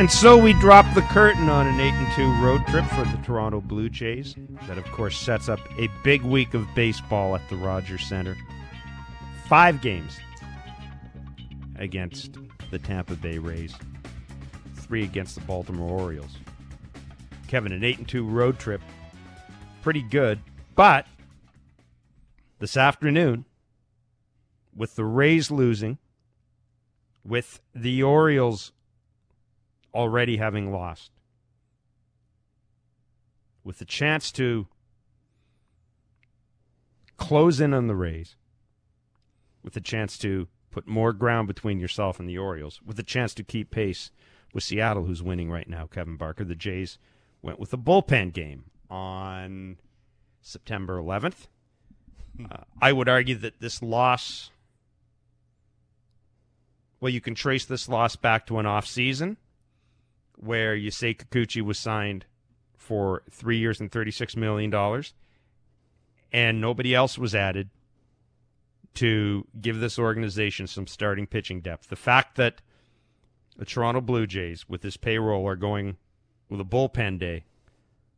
And so we drop the curtain on an 8 and 2 road trip for the Toronto Blue Jays. That, of course, sets up a big week of baseball at the Rogers Center. Five games against the Tampa Bay Rays, three against the Baltimore Orioles. Kevin, an 8 and 2 road trip. Pretty good. But this afternoon, with the Rays losing, with the Orioles already having lost, with the chance to close in on the Rays, with the chance to put more ground between yourself and the Orioles, with the chance to keep pace with Seattle, who's winning right now, Kevin Barker. The Jays went with a bullpen game on September 11th. Uh, I would argue that this loss, well, you can trace this loss back to an off season where Yusei Kikuchi was signed for three years and $36 million, and nobody else was added to give this organization some starting pitching depth. The fact that the Toronto Blue Jays, with this payroll, are going with a bullpen day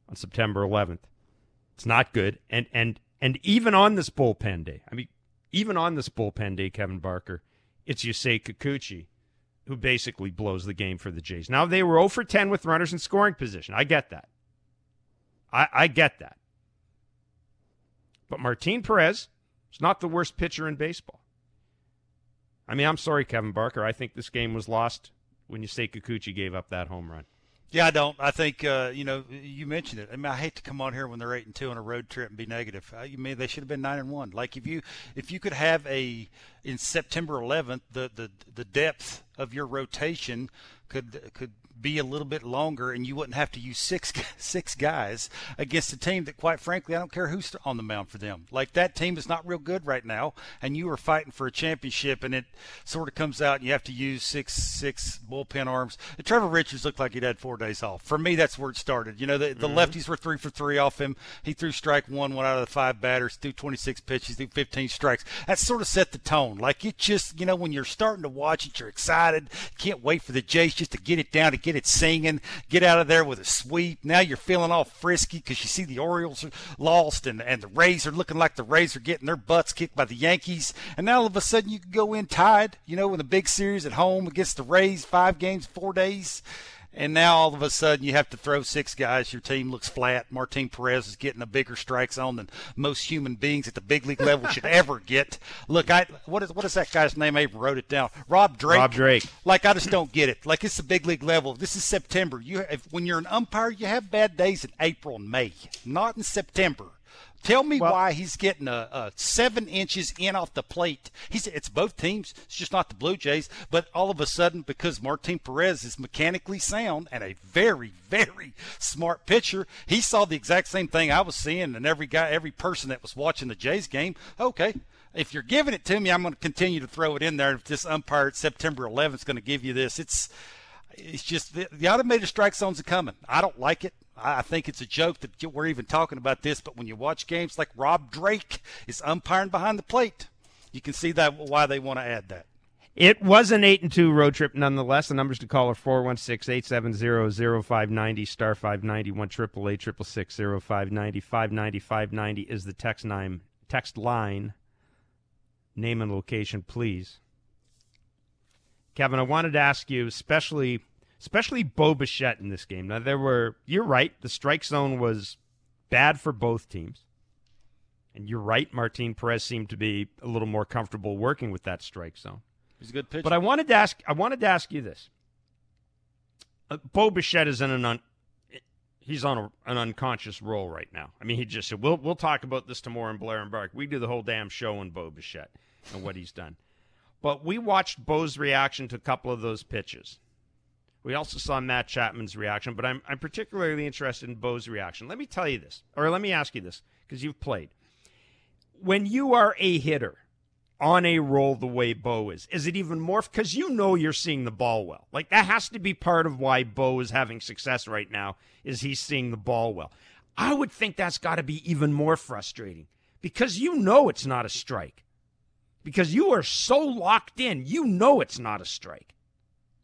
on September 11th, it's not good. And and and even on this bullpen day, I mean, even on this bullpen day, Kevin Barker, it's Yusei Kikuchi who basically blows the game for the Jays. Now they were 0 for 10 with runners in scoring position. I get that. I, I get that. But Martin Perez is not the worst pitcher in baseball. I mean, I'm sorry, Kevin Barker. I think this game was lost when Yusei Kikuchi gave up that home run. Yeah, I don't. I think uh, you know you mentioned it. I mean, I hate to come on here when they're eight and two on a road trip and be negative. Uh, you mean they should have been nine and one. Like if you if you could have a in September 11th the the the depth of your rotation could could be a little bit longer, and you wouldn't have to use six six guys against a team that, quite frankly, I don't care who's on the mound for them. Like that team is not real good right now, and you are fighting for a championship, and it sort of comes out, and you have to use six six bullpen arms. And Trevor Richards looked like he'd had four days off. For me, that's where it started. You know, the, the mm-hmm. lefties were three for three off him. He threw strike one, one out of the five batters, threw 26 pitches, threw 15 strikes. That sort of set the tone. Like it just, you know, when you're starting to watch it, you're excited. Can't wait for the Jays just to get it down, to get it singing, get out of there with a sweep. Now you're feeling all frisky because you see the Orioles are lost and, and the Rays are looking like the Rays are getting their butts kicked by the Yankees. And now all of a sudden you can go in tied, you know, in the big series at home against the Rays, five games, four days. And now all of a sudden you have to throw six guys. Your team looks flat. Martin Perez is getting a bigger strike zone than most human beings at the big league level should ever get. Look, I what is what is that guy's name? I wrote it down. Rob Drake. Rob Drake. Like I just don't get it. Like it's the big league level. This is September. You if, when you're an umpire, you have bad days in April and May, not in September. Tell me well, why he's getting a, a, seven inches in off the plate. He's it's both teams. It's just not the Blue Jays. But all of a sudden, because Martin Perez is mechanically sound and a very very smart pitcher, he saw the exact same thing I was seeing, and every guy, every person that was watching the Jays game. Okay, if you're giving it to me, I'm going to continue to throw it in there. If this umpire at September 11th is going to give you this, it's it's just the, the automated strike zones are coming. I don't like it. I think it's a joke that we're even talking about this, but when you watch games like Rob Drake is umpiring behind the plate, you can see that why they want to add that. It was an 8 and 2 road trip nonetheless. The numbers to call are 416 870 0590 star 590 1 888 0590 590 590 is the text. Text line. Name and location, please. Kevin, I wanted to ask you, especially especially Bo Bichette in this game. Now there were you're right, the strike zone was bad for both teams. And you're right, Martin Perez seemed to be a little more comfortable working with that strike zone. He's a good pitcher. But I wanted to ask I wanted to ask you this. Uh, Bo Bichette is in an un, he's on a, an unconscious roll right now. I mean, he just said, "We'll we'll talk about this tomorrow in Blair and Bark." We do the whole damn show on Bo Bichette and what he's done. But we watched Bo's reaction to a couple of those pitches. We also saw Matt Chapman's reaction, but I'm, I'm particularly interested in Bo's reaction. Let me tell you this, or let me ask you this, because you've played. When you are a hitter on a roll the way Bo is, is it even more? Because you know you're seeing the ball well. Like that has to be part of why Bo is having success right now, is he's seeing the ball well. I would think that's got to be even more frustrating because you know it's not a strike because you are so locked in. You know it's not a strike.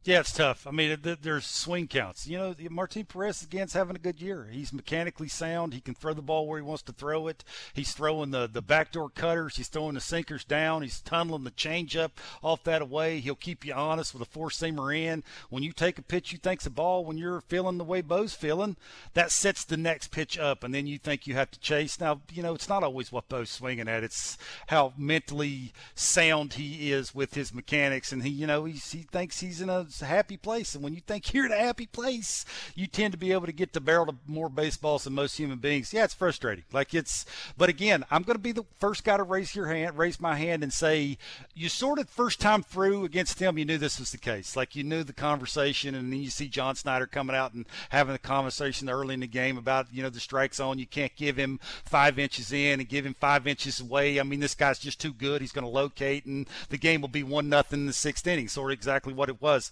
Yeah, it's tough. I mean, there's swing counts. You know, Martin Perez again's having a good year. He's mechanically sound. He can throw the ball where he wants to throw it. He's throwing the the backdoor cutters. He's throwing the sinkers down. He's tunneling the changeup off that away. He'll keep you honest with a four seamer in. When you take a pitch you think's a ball, when you're feeling the way Bo's feeling, that sets the next pitch up, and then you think you have to chase. Now, you know, it's not always what Bo's swinging at. It's how mentally sound he is with his mechanics, and he, you know, he he thinks he's in a a happy place. And when you think you're in a happy place, you tend to be able to get to barrel to more baseballs than most human beings. Yeah, it's frustrating. Like it's, but again, I'm going to be the first guy to raise your hand, raise my hand, and say you sort of first time through against him, you knew this was the case. Like you knew the conversation, and then you see John Schneider coming out and having a conversation early in the game about you know the strike zone. You can't give him five inches in and give him five inches away. I mean, this guy's just too good. He's going to locate, and the game will be one nothing in the sixth inning. Sort of exactly what it was.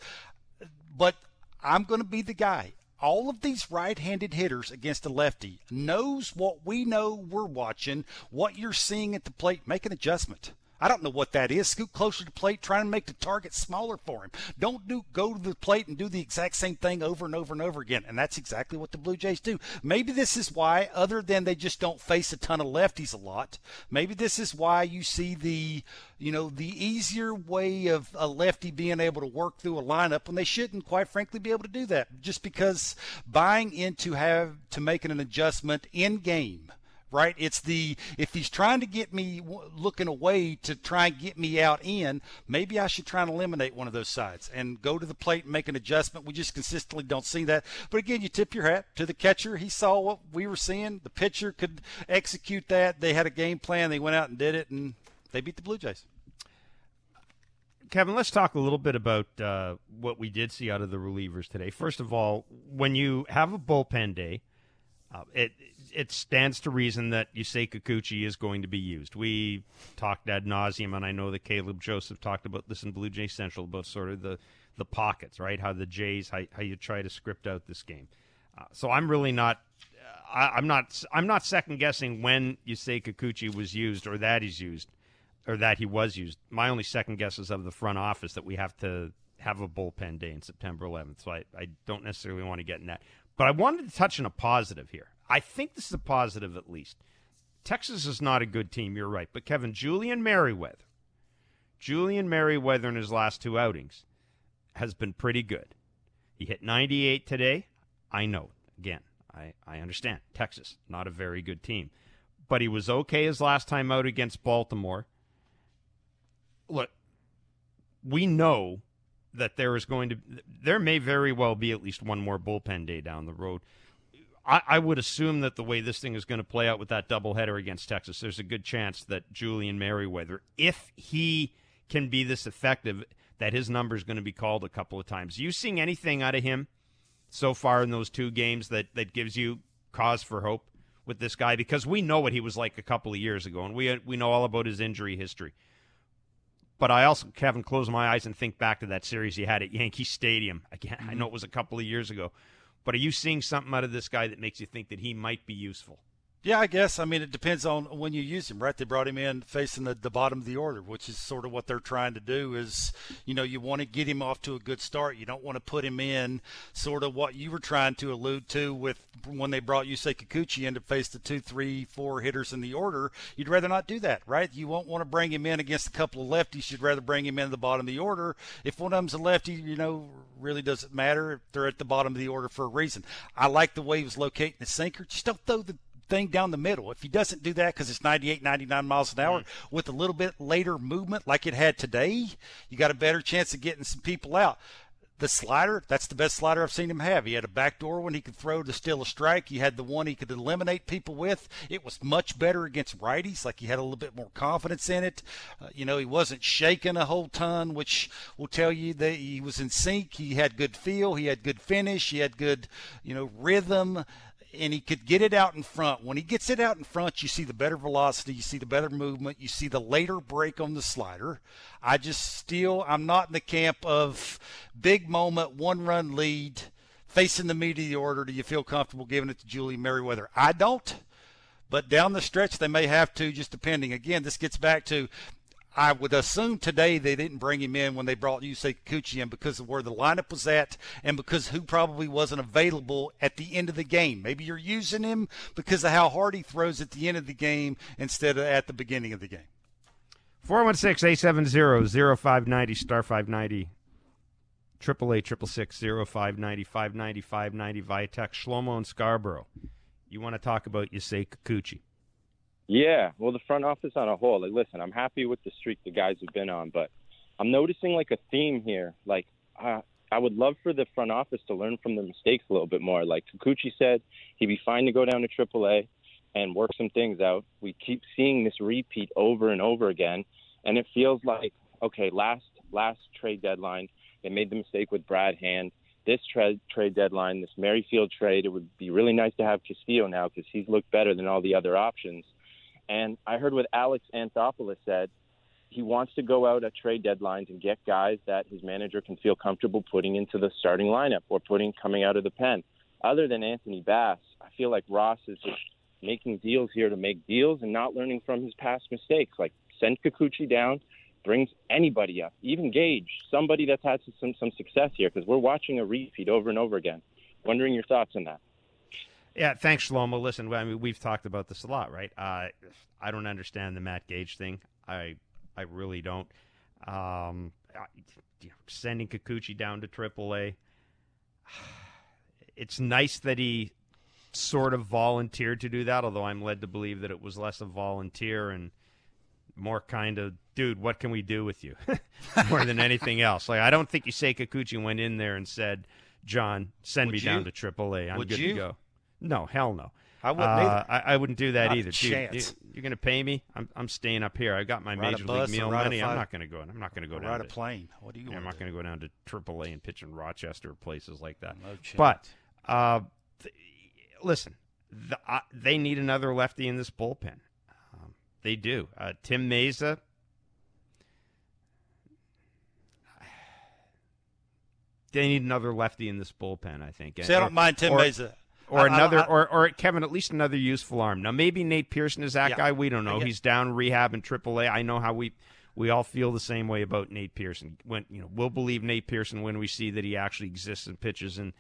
But I'm going to be the guy. All of these right-handed hitters against a lefty knows what we know we're watching, what you're seeing at the plate. Make an adjustment. I don't know what that is. Scoot closer to plate, trying to make the target smaller for him. Don't do go to the plate and do the exact same thing over and over and over again. And that's exactly what the Blue Jays do. Maybe this is why, other than they just don't face a ton of lefties a lot, maybe this is why you see the you know, the easier way of a lefty being able to work through a lineup when they shouldn't, quite frankly, be able to do that. Just because buying into have to making an adjustment in game right? It's the if he's trying to get me looking away to try and get me out in, maybe I should try and eliminate one of those sides and go to the plate and make an adjustment. We just consistently don't see that. But again, you tip your hat to the catcher. He saw what we were seeing. The pitcher could execute that. They had a game plan. They went out and did it, and they beat the Blue Jays. Kevin, let's talk a little bit about uh, what we did see out of the relievers today. First of all, when you have a bullpen day, uh, it it stands to reason that Yusei Kikuchi is going to be used. We talked ad nauseum, and I know that Caleb Joseph talked about this in Blue Jay Central about sort of the the pockets, right? How the Jays, how, how you try to script out this game. Uh, so I'm really not, uh, I, am not, I'm not second guessing when Yusei Kikuchi was used or that he's used, or that he was used. My only second guess is of the front office that we have to have a bullpen day in September 11th. So I, I don't necessarily want to get in that. But I wanted to touch on a positive here. I think this is a positive at least. Texas is not a good team, you're right. But Kevin, Julian Merryweather, Julian Merryweather in his last two outings has been pretty good. He hit 98 today. I know. Again, I, I understand. Texas, not a very good team. But he was okay his last time out against Baltimore. Look, we know that there is going to there may very well be at least one more bullpen day down the road. I, I would assume that the way this thing is going to play out with that doubleheader against Texas, there's a good chance that Julian Merryweather, if he can be this effective, that his number is going to be called a couple of times. Are You seeing anything out of him so far in those two games that that gives you cause for hope with this guy? Because we know what he was like a couple of years ago, and we we know all about his injury history. But I also, Kevin, close my eyes and think back to that series he had at Yankee Stadium. Again, I mm-hmm. know it was a couple of years ago, but are you seeing something out of this guy that makes you think that he might be useful? Yeah, I guess. I mean, it depends on when you use him, right? They brought him in facing the, the bottom of the order, which is sort of what they're trying to do. Is you know you want to get him off to a good start. You don't want to put him in sort of what you were trying to allude to with when they brought Yusei Kikuchi in to face the two, three, four hitters in the order. You'd rather not do that, right? You won't want to bring him in against a couple of lefties. You'd rather bring him in at the bottom of the order. If one of them's a lefty, you know, really doesn't matter. They're at the bottom of the order for a reason. I like the way he was locating the sinker. Just don't throw the thing down the middle. If he doesn't do that because it's 98, 99 miles an hour mm. with a little bit later movement like it had today, you got a better chance of getting some people out. The slider, that's the best slider I've seen him have. He had a backdoor one he could throw to steal a strike. He had the one he could eliminate people with. It was much better against righties, like he had a little bit more confidence in it. Uh, you know, he wasn't shaking a whole ton, which will tell you that he was in sync. He had good feel. He had good finish. He had good, you know, rhythm and he could get it out in front. When he gets it out in front, you see the better velocity, you see the better movement, you see the later break on the slider. I just still, I'm not in the camp of big moment, one run lead, facing the meat of the order. Do you feel comfortable giving it to Julie Merryweather? I don't. But down the stretch, they may have to, just depending. Again, this gets back to I would assume today they didn't bring him in when they brought Yusei Kikuchi in because of where the lineup was at and because who probably wasn't available at the end of the game. Maybe you're using him because of how hard he throws at the end of the game instead of at the beginning of the game. 416 870 0590 star 590 triple eight triple six zero five ninety five ninety five ninety via text Shlomo and Scarborough. You want to talk about Yusei Kikuchi? Yeah, well, the front office on a whole. Like, listen, I'm happy with the streak the guys have been on, but I'm noticing like a theme here. Like, uh, I would love for the front office to learn from the mistakes a little bit more. Like Kikuchi said, he'd be fine to go down to AAA and work some things out. We keep seeing this repeat over and over again, and it feels like okay, last last trade deadline they made the mistake with Brad Hand. This trade trade deadline, this Merrifield trade, it would be really nice to have Castillo now because he's looked better than all the other options. And I heard what Alex Anthopoulos said. He wants to go out at trade deadlines and get guys that his manager can feel comfortable putting into the starting lineup or putting coming out of the pen. Other than Anthony Bass, I feel like Ross is just making deals here to make deals and not learning from his past mistakes. Like send Kikuchi down, brings anybody up, even Gage, somebody that's had some some success here, because we're watching a repeat over and over again. Wondering your thoughts on that. Yeah, thanks, Shlomo. Listen, I mean, we've talked about this a lot, right? Uh, I don't understand the Matt Gage thing. I I really don't. Um, you know, sending Kikuchi down to AAA. It's nice that he sort of volunteered to do that, although I'm led to believe that it was less of a volunteer and more kind of, dude, what can we do with you? more than anything else. Like I don't think Yusei Kikuchi went in there and said, John, send Would me you? down to AAA. I'm Would good you? to go. No, hell no. I wouldn't Uh. I, I wouldn't do that Not either. Dude, you, are going to pay me? I'm, I'm staying up here. I got my Ride major league meal money. I'm not going to go. I'm not going to go down. Ride a to, plane. What do you I'm not going to go down to AAA and pitch in Rochester or places like that. No. But uh, th- listen, the, uh, they need another lefty in this bullpen. Um, they do. Uh, Tim Mayza. They need another lefty in this bullpen. I think. See, I don't mind Tim or- Mayza. Or I- I another, I- or or Kevin, at least another useful arm. Now maybe Nate Pearson is that Yeah. guy. We don't know. He's down rehab in AAA. I know how we we all feel the same way about Nate Pearson. When you know, we'll believe Nate Pearson when we see that he actually exists and pitches in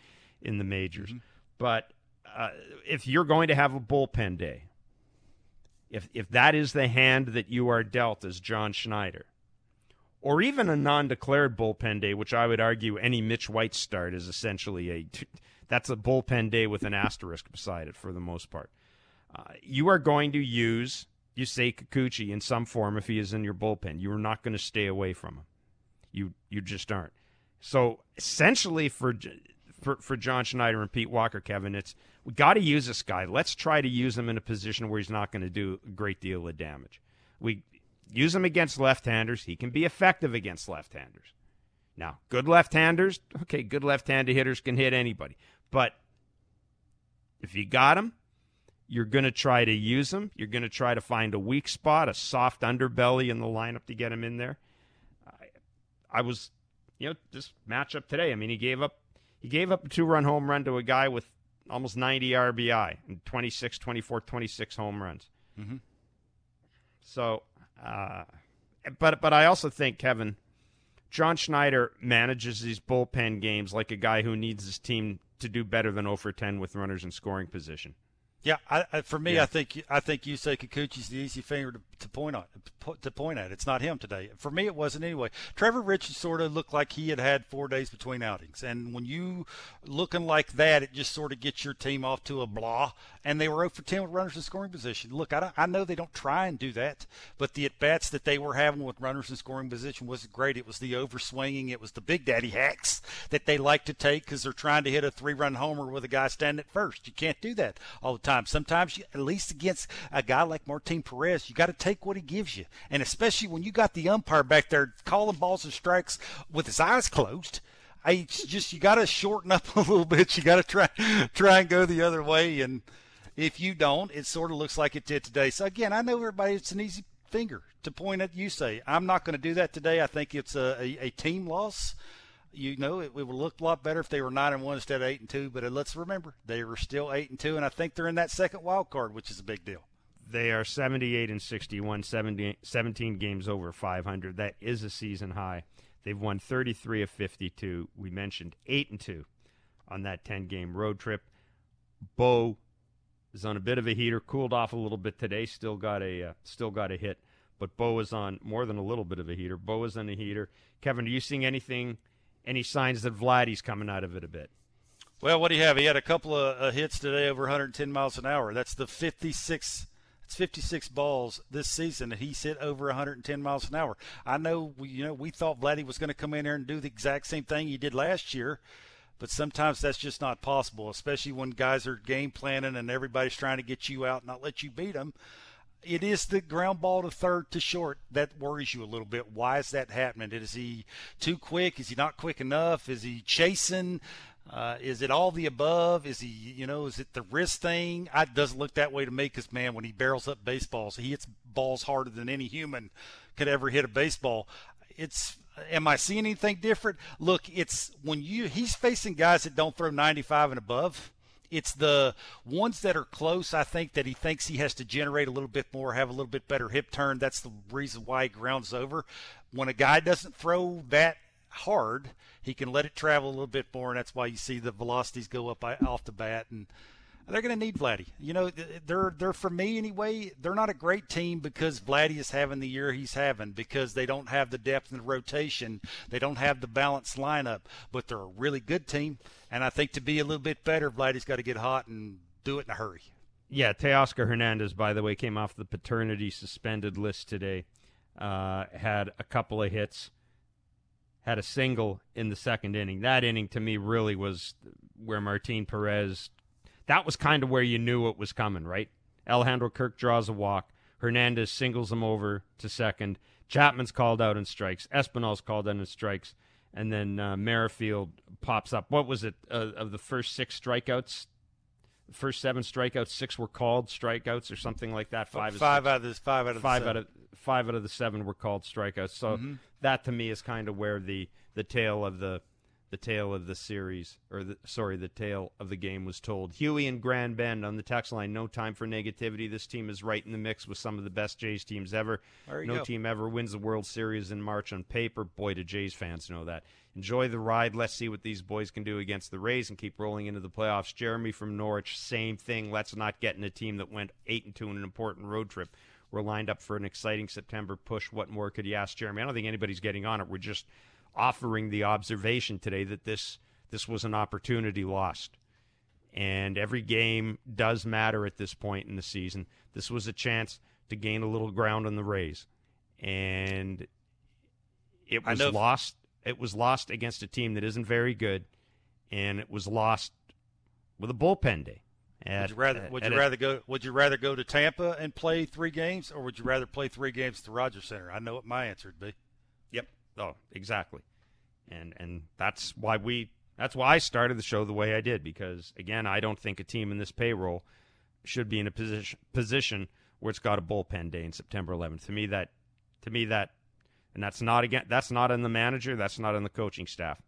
in the majors. Mm-hmm. But uh, if you're going to have a bullpen day, if if that is the hand that you are dealt as John Schneider, or even a non-declared bullpen day, which I would argue any Mitch White start is essentially a that's a bullpen day with an asterisk beside it for the most part. Uh, you are going to use Yusei Kikuchi in some form if he is in your bullpen. You are not going to stay away from him. You you just aren't. So essentially for for for John Schneider and Pete Walker, Kevin, it's we got to use this guy. Let's try to use him in a position where he's not going to do a great deal of damage. We use him against left-handers. He can be effective against left-handers. Now, good left-handers, okay, good left-handed hitters can hit anybody. But if you got him, you're going to try to use him. You're going to try to find a weak spot, a soft underbelly in the lineup to get him in there. I, I was, you know, this matchup today. I mean, he gave up he gave up a two-run home run to a guy with almost 90 RBI and 26, 24, 26 home runs. Mhm. So, uh, but but I also think Kevin, John Schneider manages these bullpen games like a guy who needs his team to do better than 0 for 10 with runners in scoring position. Yeah, I, I, for me, Yeah. I think I think Yusei Kikuchi's the easy finger to, to point on to point at. It's not him today. For me, it wasn't anyway. Trevor Richards sort of looked like he had had four days between outings, and when you looking like that, it just sort of gets your team off to a blah. And they were 0 for 10 with runners in scoring position. Look, I, I know they don't try and do that, but the at bats that they were having with runners in scoring position wasn't great. It was the overswinging, it was the big daddy hacks that they like to take because they're trying to hit a three run homer with a guy standing at first. You can't do that all the time. Sometimes, you, at least against a guy like Martin Perez, you got to take what he gives you. And especially when you got the umpire back there calling balls and strikes with his eyes closed. I just you got to shorten up a little bit. You got to try try and go the other way. And if you don't, it sort of looks like it did today. So again, I know everybody. It's an easy finger to point at. You say I'm not going to do that today. I think it's a, a, a team loss. You know, it, it would look a lot better if they were nine and one instead of eight and two. But uh, let's remember, they were still eight and two, and I think they're in that second wild card, which is a big deal. They are 78 and 61, 70, 17 games over 500. That is a season high. They've won 33 of 52. We mentioned 8 and 2 on that 10 game road trip. Bo is on a bit of a heater, cooled off a little bit today, still got a uh, still got a hit, but Bo is on more than a little bit of a heater. Bo is on a heater. Kevin, are you seeing anything any signs that Vladdy's coming out of it a bit? Well, what do you have? He had a couple of uh, hits today over 110 miles an hour. That's the 56 it's 56 balls this season that he's hit over 110 miles an hour. I know, you know, we thought Vladdy was going to come in there and do the exact same thing he did last year, but sometimes that's just not possible, especially when guys are game planning and everybody's trying to get you out, and not let you beat them. It is the ground ball to third to short that worries you a little bit. Why is that happening? Is he too quick? Is he not quick enough? Is he chasing? Uh, is it all the above? Is he, you know, is it the wrist thing? It doesn't look that way to me because, man, when he barrels up baseballs, he hits balls harder than any human could ever hit a baseball. It's, am I seeing anything different? Look, it's when you, he's facing guys that don't throw 95 and above. It's the ones that are close, I think, that he thinks he has to generate a little bit more, have a little bit better hip turn. That's the reason why he grounds over. When a guy doesn't throw that hard, he can let it travel a little bit more, and that's why you see the velocities go up off the bat. And they're going to need Vladdy. You know, they're they're for me anyway. They're not a great team because Vladdy is having the year he's having because they don't have the depth in the rotation. They don't have the balanced lineup, but they're a really good team. And I think to be a little bit better, Vladdy's got to get hot and do it in a hurry. Yeah, Teoscar Hernandez, by the way, came off the paternity suspended list today. Uh, had a couple of hits had a single in the second inning. That inning to me really was where Martin Perez. That was kind of where you knew it was coming, right? Alejandro Kirk draws a walk. Hernandez singles him over to second. Chapman's called out and strikes. Espinal's called out and strikes. And then uh, Merrifield pops up. What was it? Uh, of the first six strikeouts, the first seven strikeouts, six were called strikeouts or something like that. Five, five out of this, five out of five out of five out of the seven were called strikeouts. So mm-hmm. that to me is kind of where the the tail of the the tale of the series, or the, sorry, the tale of the game was told. Huey and Grand Bend on the text line. No time for negativity. This team is right in the mix with some of the best Jays teams ever. no go. team ever wins the World Series in March on paper. Boy, do Jays fans know that. Enjoy the ride. Let's see what these boys can do against the Rays and keep rolling into the playoffs. Jeremy from Norwich, same thing. Let's not get in a team that went eight and two in an important road trip. We're lined up for an exciting September push. What more could you ask, Jeremy? I don't think anybody's getting on it. We're just offering the observation today that this this was an opportunity lost. And every game does matter at this point in the season. This was a chance to gain a little ground on the Rays. And it was lost it was lost against a team that isn't very good and it was lost with a bullpen day. At, would you rather would you rather a, go would you rather go to Tampa and play three games or would you rather play three games at the Rogers Center? I know what my answer would be. Yep. Oh, exactly and and that's why we that's why I started the show the way I did because again I don't think a team in this payroll should be in a position position where it's got a bullpen day in September 11th. To me that to me that and that's not again that's not in the manager that's not in the coaching staff.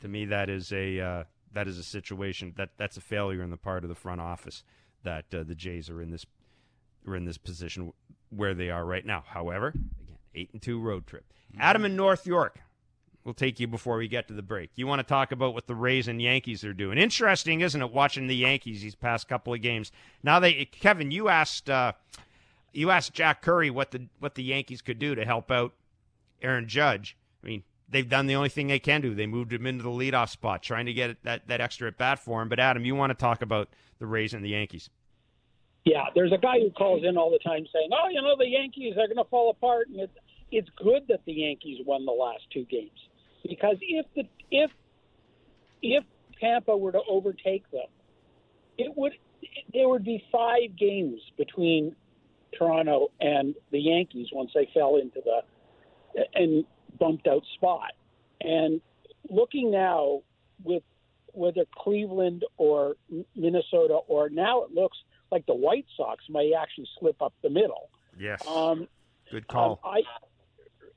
To me that is a uh, that is a situation that that's a failure in the part of the front office that uh, the Jays are in this are in this position where they are right now. However, again, 8 and 2 road trip. Adam in North York we'll take you before we get to the break. You want to talk about what the Rays and Yankees are doing? Interesting, isn't it? Watching the Yankees these past couple of games. Now they, Kevin, you asked uh, you asked Jack Curry what the what the Yankees could do to help out Aaron Judge. I mean, they've done the only thing they can do. They moved him into the leadoff spot, trying to get that that extra at bat for him. But Adam, you want to talk about the Rays and the Yankees? Yeah, there's a guy who calls in all the time saying, "Oh, you know, the Yankees are going to fall apart," and it's it's good that the Yankees won the last two games because if the if if Tampa were to overtake them, it would there would be five games between Toronto and the Yankees once they fell into the and bumped out spot. And looking now with whether Cleveland or Minnesota or now it looks like the White Sox may actually slip up the middle. Yes. Um, Good call. Um, I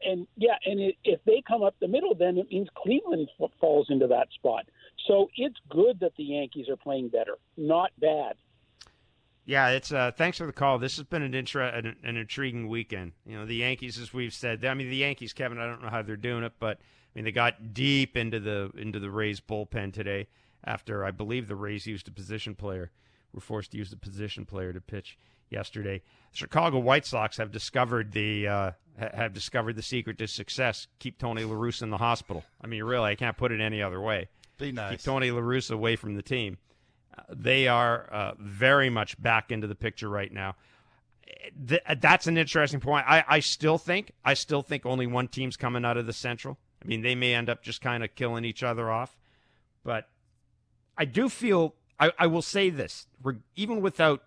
and yeah, and it, if they come up the middle, then it means Cleveland f- falls into that spot. So it's good that the Yankees are playing better, not bad. Yeah, it's uh, thanks for the call. This has been an, intra- an, an intriguing weekend. You know, the Yankees, as we've said, I mean, the Yankees, Kevin. I don't know how they're doing it, but I mean, they got deep into the into the Rays bullpen today after I believe the Rays used a position player, were forced to use a position player to pitch yesterday. The Chicago White Sox have discovered the uh, have discovered the secret to success. Keep Tony La Russa in the hospital. I mean, really, I can't put it any other way. Be nice. Keep Tony La Russa away from the team. Uh, they are uh, very much back into the picture right now. Th- that's an interesting point. I, I still think I still think only one team's coming out of the Central. I mean, they may end up just kind of killing each other off, but I do feel I, I will say this: even without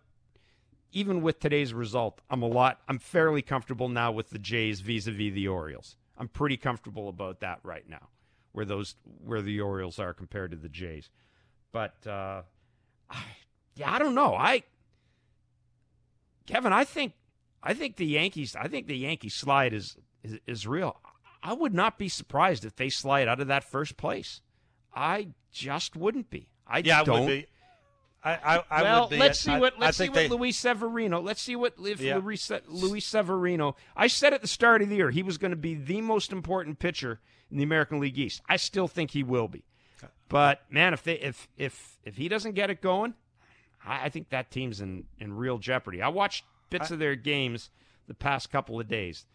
even with today's result, I'm a lot. I'm fairly comfortable now with the Jays vis-a-vis the Orioles. I'm pretty comfortable about that right now, where those where the Orioles are compared to the Jays. But uh, I, yeah, I don't know. I Kevin, I think I think the Yankees. I think the Yankee slide is, is is real. I would not be surprised if they slide out of that first place. I just wouldn't be. I yeah, don't. I would be. I, I, I well, would be. let's see I, what let's I see what they, Luis Severino. Let's see what if Yeah. Luis, Luis Severino. I said at the start of the year he was going to be the most important pitcher in the American League East. I still think he will be. But man, if they if if if he doesn't get it going, I, I think that team's in in real jeopardy. I watched bits of their games the past couple of days.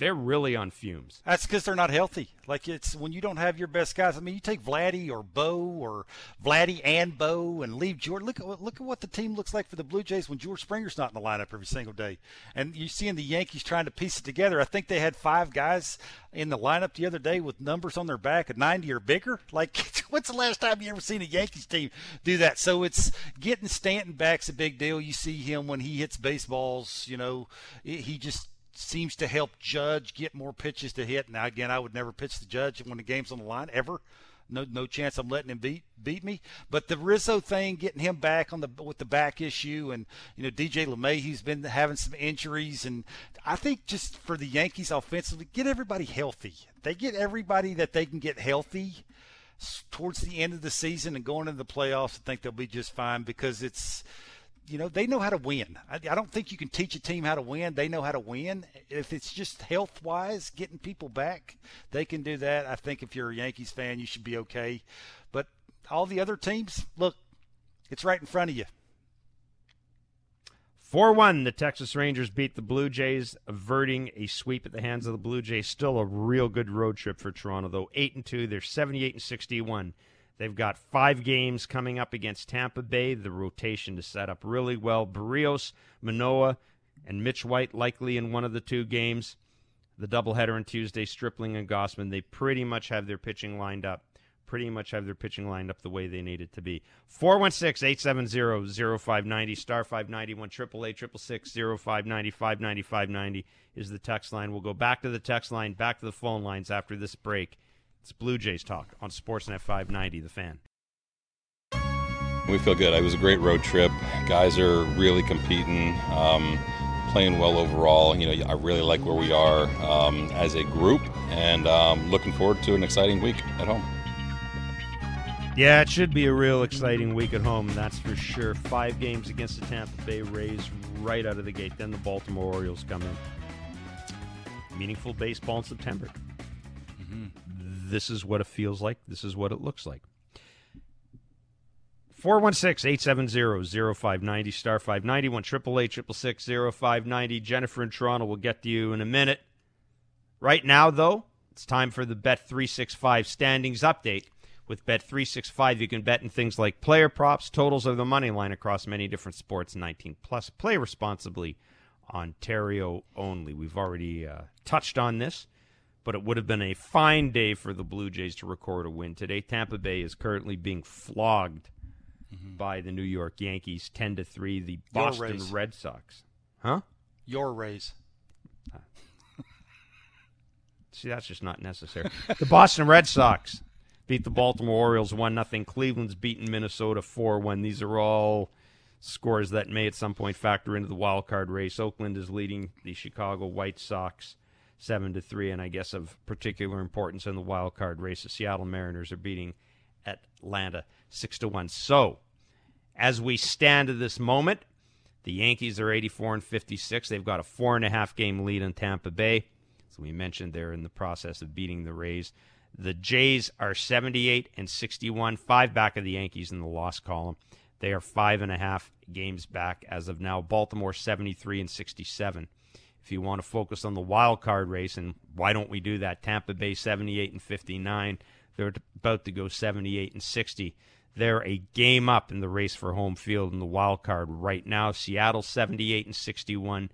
They're really on fumes. That's because they're not healthy. Like it's when you don't have your best guys. I mean, you take Vladdy or Bo or Vladdy and Bo and leave George. Look at what look at what the team looks like for the Blue Jays when George Springer's not in the lineup every single day. And you're seeing the Yankees trying to piece it together. I think they had five guys in the lineup the other day with numbers on their back at 90 or bigger. Like, when's the last time you ever seen a Yankees team do that? So it's getting Stanton back's a big deal. You see him when he hits baseballs. You know, he just seems to help Judge get more pitches to hit. Now, again, I would never pitch the Judge when the game's on the line ever. No, no chance I'm letting him beat beat me. But the Rizzo thing, getting him back on the with the back issue, and you know DJ LeMahieu's been having some injuries, and I think just for the Yankees offensively, get everybody healthy. They get everybody that they can get healthy towards the end of the season and going into the playoffs. I think they'll be just fine because it's you know they know how to win. I, I don't think you can teach a team how to win. They know how to win. If it's just health wise, getting people back, they can do that. I think if you're a Yankees fan, you should be okay. But all the other teams, look, it's right in front of you. 4 1, the Texas Rangers beat the Blue Jays, averting a sweep at the hands of the Blue Jays. Still a real good road trip for Toronto, though. 8 and 2, they're 78 and 61. They've got five games coming up against Tampa Bay. The rotation is set up really well. Berrios, Manoa, and Mitch White likely in one of the two games. The doubleheader on Tuesday, Stripling and Gausman. They pretty much have their pitching lined up. Pretty much have their pitching lined up the way they need it to be. 416 870 0590, star 591, 888 0590, 590, 590 is the text line. We'll go back to the text line, back to the phone lines after this break. It's Blue Jays talk on Sportsnet 590, the fan. We feel good. It was a great road trip. Guys are really competing, um, playing well overall. You know, I really like where we are um, as a group, and um, looking forward to an exciting week at home. Yeah, it should be a real exciting week at home, that's for sure. Five games against the Tampa Bay Rays right out of the gate. Then the Baltimore Orioles come in. Meaningful baseball in September. This is what it feels like. This is what it looks like. 416 870 0590 star 591 888 0590. Jennifer in Toronto will get to you in a minute. Right now, though, it's time for the Bet 365 standings update. With Bet 365, you can bet in things like player props, totals of the money line across many different sports, 19 plus. Play responsibly, Ontario only. We've already uh, touched on this, but it would have been a fine day for the Blue Jays to record a win today. Tampa Bay is currently being flogged by the New York Yankees, 10 to 3. The Boston Red Sox. Huh? Your Rays. See, that's just not necessary. the Boston Red Sox beat the Baltimore Orioles 1 0. Cleveland's beaten Minnesota 4 1. These are all scores that may at some point factor into the wild card race. Oakland is leading the Chicago White Sox 7 to 3. And I guess of particular importance in the wild card race, the Seattle Mariners are beating Atlanta 6 to 1. So, as we stand at this moment, The Yankees are 84 and 56. They've got a four and a half game lead on Tampa Bay. So we mentioned they're in the process of beating the Rays. The Jays are 78 and 61, five back of the Yankees in the loss column. They are five and a half games back as of now. Baltimore 73 and 67. If you want to focus on the wild card race, and why don't we do that? Tampa Bay 78 and 59. They're about to go 78 and 60. They're a game up in the race for home field in the wild card right now. Seattle 78 and 61.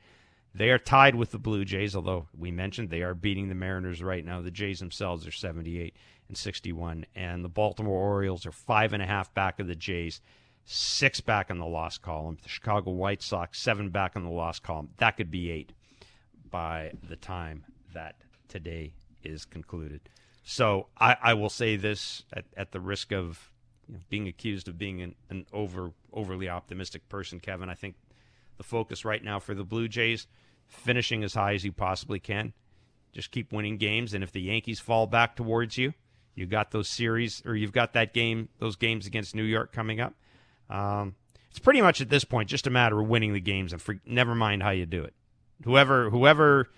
They are tied with the Blue Jays, although we mentioned they are beating the Mariners right now. The Jays themselves are 78 and 61, and the Baltimore Orioles are five and a half back of the Jays, six back in the loss column. The Chicago White Sox seven back in the loss column. That could be eight by the time that today is concluded. So I, I will say this at, at the risk of you know, being accused of being an, an over overly optimistic person, Kevin. I think the focus right now for the Blue Jays, finishing as high as you possibly can. Just keep winning games, and if the Yankees fall back towards you, you got those series, or you've got that game, those games against New York coming up. Um, it's pretty much at this point just a matter of winning the games, and never mind how you do it. Whoever, whoever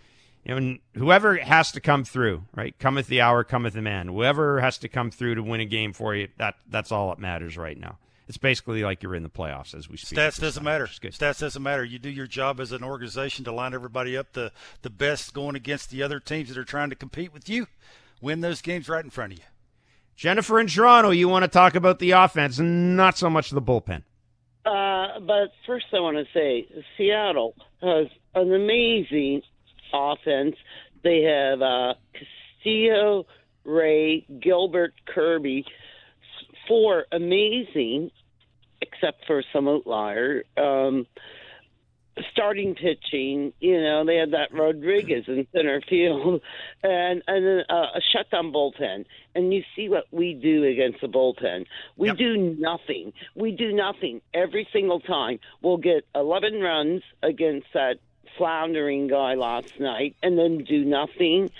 you know, whoever has to come through, right? Cometh the hour, cometh the man. Whoever has to come through to win a game for you, that that's all that matters right now. It's basically like you're in the playoffs as we speak. Stats doesn't time, matter. Stats doesn't matter. You do your job as an organization to line everybody up the the best going against the other teams that are trying to compete with you. Win those games right in front of you. Jennifer in Toronto, you want to talk about the offense, not so much the bullpen. Uh, but first, I want to say Seattle has an amazing offense. They have uh, Castillo, Ray, Gilbert, Kirby, four amazing, except for some outlier. Um, starting pitching, you know, they had that Rodriguez in center field, and and then uh, a shutdown bullpen. And you see what we do against the bullpen. We yep. do nothing. We do nothing every single time. We'll get 11 runs against that floundering guy last night and then do nothing.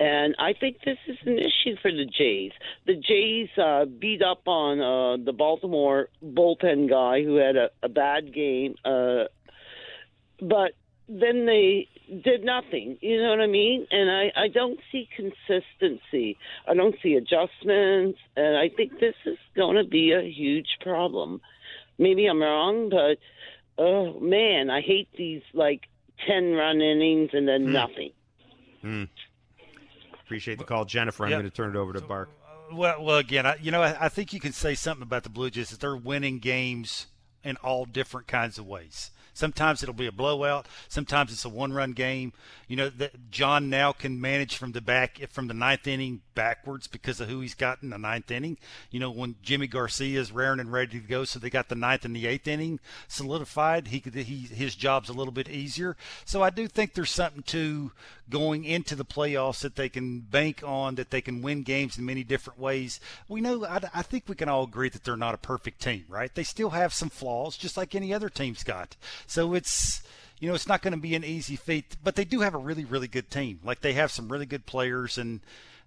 And I think this is an issue for the Jays. The Jays uh, beat up on uh, the Baltimore bullpen guy who had a, a bad game, uh, but then they did nothing. You know what I mean? And I, I don't see consistency. I don't see adjustments. And I think this is going to be a huge problem. Maybe I'm wrong, but oh man, I hate these like 10 run innings and then hmm. nothing. Hmm. Appreciate the call, Jennifer. I'm yep. going to turn it over to Bark. Well, well, again, I, you know, I, I, think you can say something about the Blue Jays that they're winning games in all different kinds of ways. Sometimes it'll be a blowout. Sometimes it's a one-run game. You know that John now can manage from the back from the ninth inning backwards because of who he's got in the ninth inning. You know when Yimi Garcia is raring and ready to go, so they got the ninth and the eighth inning solidified. He could he his job's a little bit easier. So I do think there's something to going into the playoffs that they can bank on that they can win games in many different ways. We know I, I think we can all agree that they're not a perfect team, right? They still have some flaws, just like any other team's got. So it's you know it's not going to be an easy feat, but they do have a really really good team. Like they have some really good players and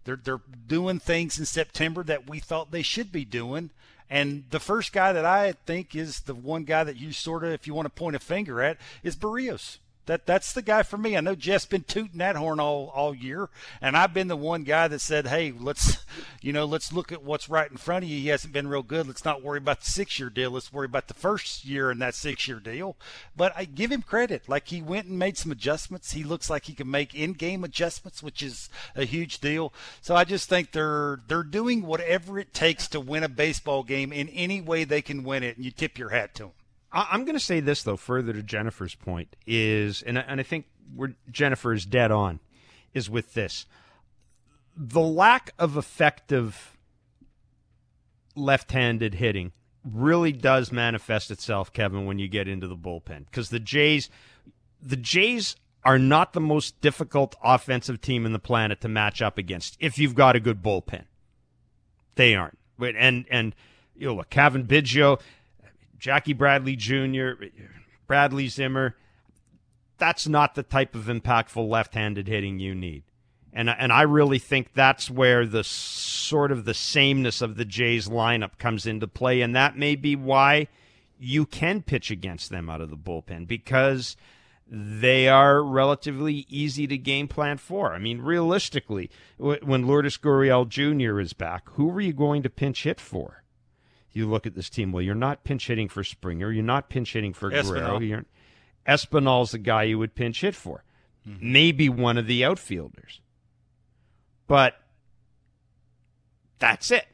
they're they're doing things in September that we thought they should be doing. And the first guy that I think is the one guy that you sort of, if you want to point a finger at, is Berrios. That that's the guy for me. I know Jeff's been tooting that horn all all year, and I've been the one guy that said, "Hey, let's, you know, let's look at what's right in front of you. He hasn't been real good. Let's not worry about the six year deal. Let's worry about the first year in that six year deal." But I give him credit. Like he went and made some adjustments. He looks like he can make in game adjustments, which is a huge deal. So I just think they're they're doing whatever it takes to win a baseball game in any way they can win it, and you tip your hat to them. I'm going to say this though, further to Jennifer's point is, and and I think where Jennifer is dead on, is with this, the lack of effective left-handed hitting really does manifest itself, Kevin, when you get into the bullpen because the Jays, the Jays are not the most difficult offensive team in the planet to match up against if you've got a good bullpen. They aren't. And and you know, look, Cavan Biggio Jackie Bradley Jr., Bradley Zimmer, that's not the type of impactful left-handed hitting you need. And and I really think that's where the sort of the sameness of the Jays lineup comes into play and that may be why you can pitch against them out of the bullpen because they are relatively easy to game plan for. I mean, realistically, when Lourdes Gurriel Jr. is back, who are you going to pinch hit for? You look at this team. Well, you're not pinch hitting for Springer. You're not pinch hitting for Espinal. Guerrero. You're, Espinal's the guy you would pinch hit for. Mm-hmm. Maybe one of the outfielders. But that's it.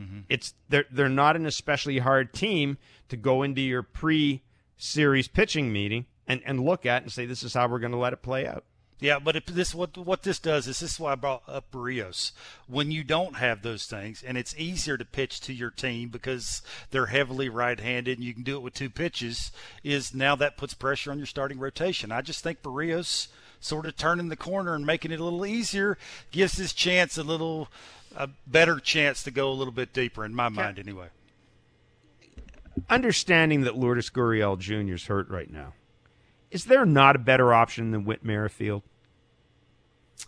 Mm-hmm. It's they're they're not an especially hard team to go into your pre-series pitching meeting and, and look at and say this is how we're going to let it play out. Yeah, but if this what what this does is this is why I brought up Berrios. When you don't have those things, and it's easier to pitch to your team because they're heavily right-handed, and you can do it with two pitches. Is now that puts pressure on your starting rotation. I just think Berrios sort of turning the corner and making it a little easier gives his chance a little a better chance to go a little bit deeper in my okay. mind, anyway. Understanding that Lourdes Gurriel Jr. is hurt right now is there not a better option than Whit Merrifield?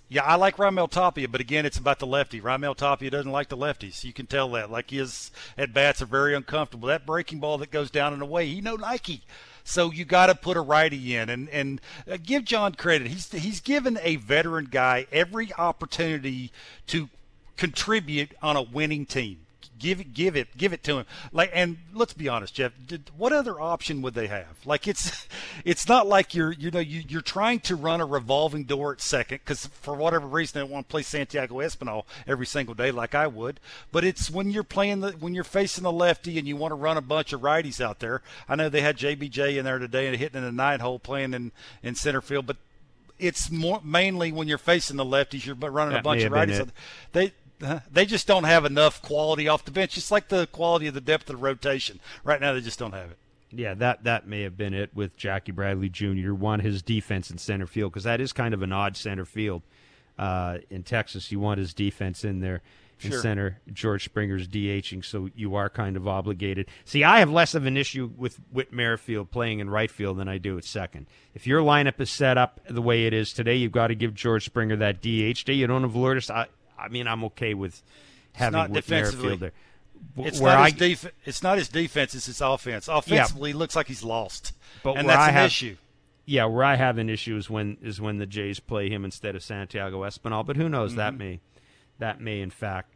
Yeah, I like Raimel Tapia, but again, it's about the lefty. Raimel Tapia doesn't like the lefties. You can tell that. Like his at bats are very uncomfortable. That breaking ball that goes down and away, he no Nike. So you got to put a righty in, and and uh, give John credit. He's he's given a veteran guy every opportunity to contribute on a winning team. Give it, give it, give it to him. Like, and let's be honest, Jeff. Did, what other option would they have? Like, it's, it's not like you're, you know, you, you're trying to run a revolving door at second because for whatever reason they want to play Santiago Espinal every single day like I would. But it's when you're playing the, when you're facing the lefty and you want to run a bunch of righties out there. I know they had JBJ in there today and hitting in the nine hole playing in in center field, but it's more mainly when you're facing the lefties, you're running that a bunch of righties. They they just don't have enough quality off the bench. It's like the quality of the depth of the rotation. Right now, they just don't have it. Yeah, that that may have been it with Jackie Bradley Jr. Want his defense in center field because that is kind of an odd center field uh, in Texas. You want his defense in there in sure. center. George Springer's DHing, so you are kind of obligated. See, I have less of an issue with Whit Merrifield playing in right field than I do at second. If your lineup is set up the way it is today, you've got to give George Springer that DH day. You don't have Lourdes. I, I mean, I'm okay with having Whit Merrifield there. It's where not, his def- it's not his defense; it's his offense. Offensively, yeah. looks like he's lost, but and that's I an have, issue. Yeah, where I have an issue is when is when the Jays play him instead of Santiago Espinal. But who knows? Mm-hmm. That may that may in fact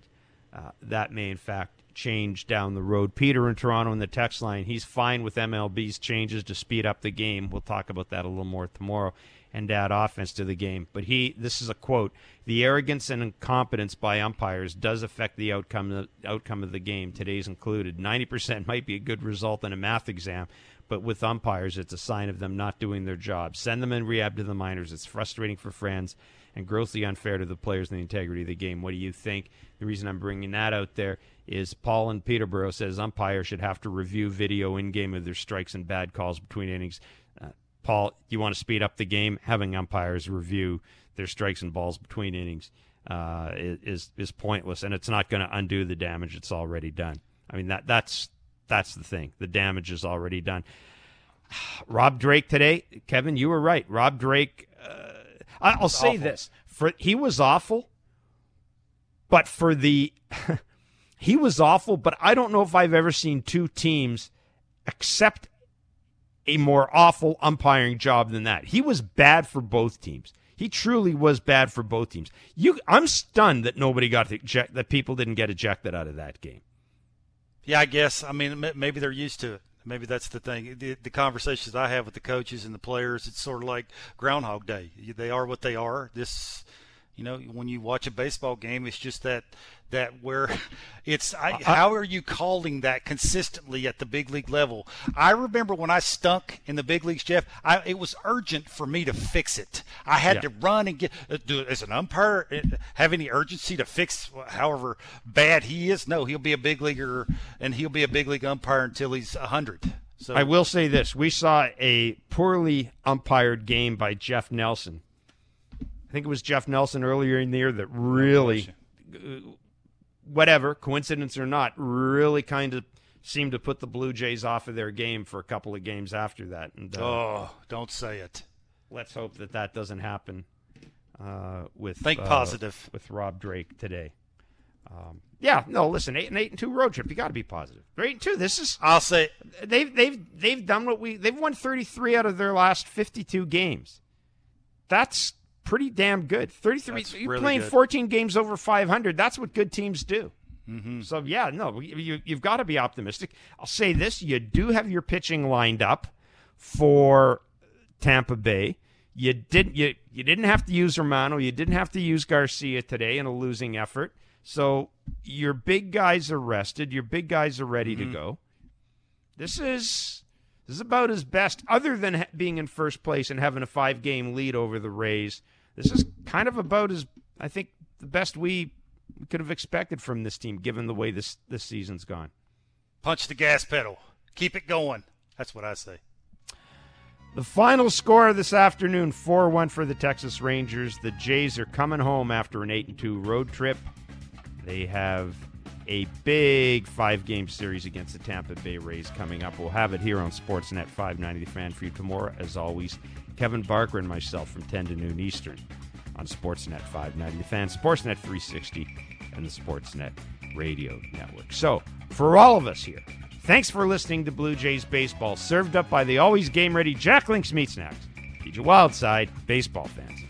uh, that may in fact change down the road. Peter in Toronto in the text line, he's fine with MLB's changes to speed up the game. We'll talk about that a little more tomorrow and add offense to the game. But he, this is a quote: "The arrogance and incompetence by umpires does affect the outcome the outcome of the game. Today's included. Ninety percent might be a good result in a math exam." But with umpires, it's a sign of them not doing their job. Send them in rehab to the minors. It's frustrating for fans and grossly unfair to the players and the integrity of the game. What do you think? The reason I'm bringing that out there is Paul in Peterborough says umpires should have to review video in game of their strikes and bad calls between innings. Uh, Paul, you want to speed up the game? Having umpires review their strikes and balls between innings uh, is is pointless, and it's not going to undo the damage that's already done. I mean that that's that's the thing. The damage is already done. Rob Drake today, Kevin, you were right. Rob Drake. Uh, I'll say awful. this: for he was awful, but for the he was awful. But I don't know if I've ever seen two teams accept a more awful umpiring job than that. He was bad for both teams. He truly was bad for both teams. You, I'm stunned that nobody got that people didn't get ejected out of that game. Yeah, I guess. I mean, maybe they're used to it. Maybe that's the thing. The, the conversations I have with the coaches and the players, it's sort of like Groundhog Day. They are what they are. This you know, when you watch a baseball game, it's just that that where it's I, how are you calling that consistently at the big league level? I remember when I stunk in the big leagues, Jeff. I, it was urgent for me to fix it. I had yeah. to run and get uh, do as an umpire uh, have any urgency to fix however bad he is. No, he'll be a big leaguer and he'll be a big league umpire until he's a hundred. So I will say this: we saw a poorly umpired game by Jeff Nelson I think it was Jeff Nelson earlier in the year that really, whatever, coincidence or not, really kind of seemed to put the Blue Jays off of their game for a couple of games after that. And, uh, oh, don't say it. Let's hope that that doesn't happen uh, with think uh, positive with Rob Drake today. Um, yeah, no, listen, eight and eight and two road trip. You got to be positive. Eight and two. This is I'll say they've they've they've done what we they've won 33 out of their last 52 games. That's pretty damn good. 33 That's you're really playing good. 14 games over 500. That's what good teams do. Mm-hmm. So yeah, no, you, you've got to be optimistic. I'll say this: you do have your pitching lined up for Tampa Bay. You didn't you you didn't have to use Romano. You didn't have to use Garcia today in a losing effort. So your big guys are rested. Your big guys are ready Mm-hmm. to go. This is this is about as best, other than being in first place and having a five game lead over the Rays. This is kind of about as I think the best we could have expected from this team, given the way this this season's gone. punch the gas pedal. Keep it going. That's what I say. The final score this afternoon 4 1 for the Texas Rangers. The Jays are coming home after an eight-and-two road trip. They have a big five game series against the Tampa Bay Rays coming up. We'll have it here on Sportsnet 590 The Fan for you tomorrow. As always, Kevin Barker and myself from 10 to noon Eastern on Sportsnet 590 The Fan, Sportsnet 360, and the Sportsnet Radio Network. So, for all of us here, thanks for listening to Blue Jays Baseball, served up by the always game ready Jack Link's Meat Snacks. Feed your wild side, baseball fans.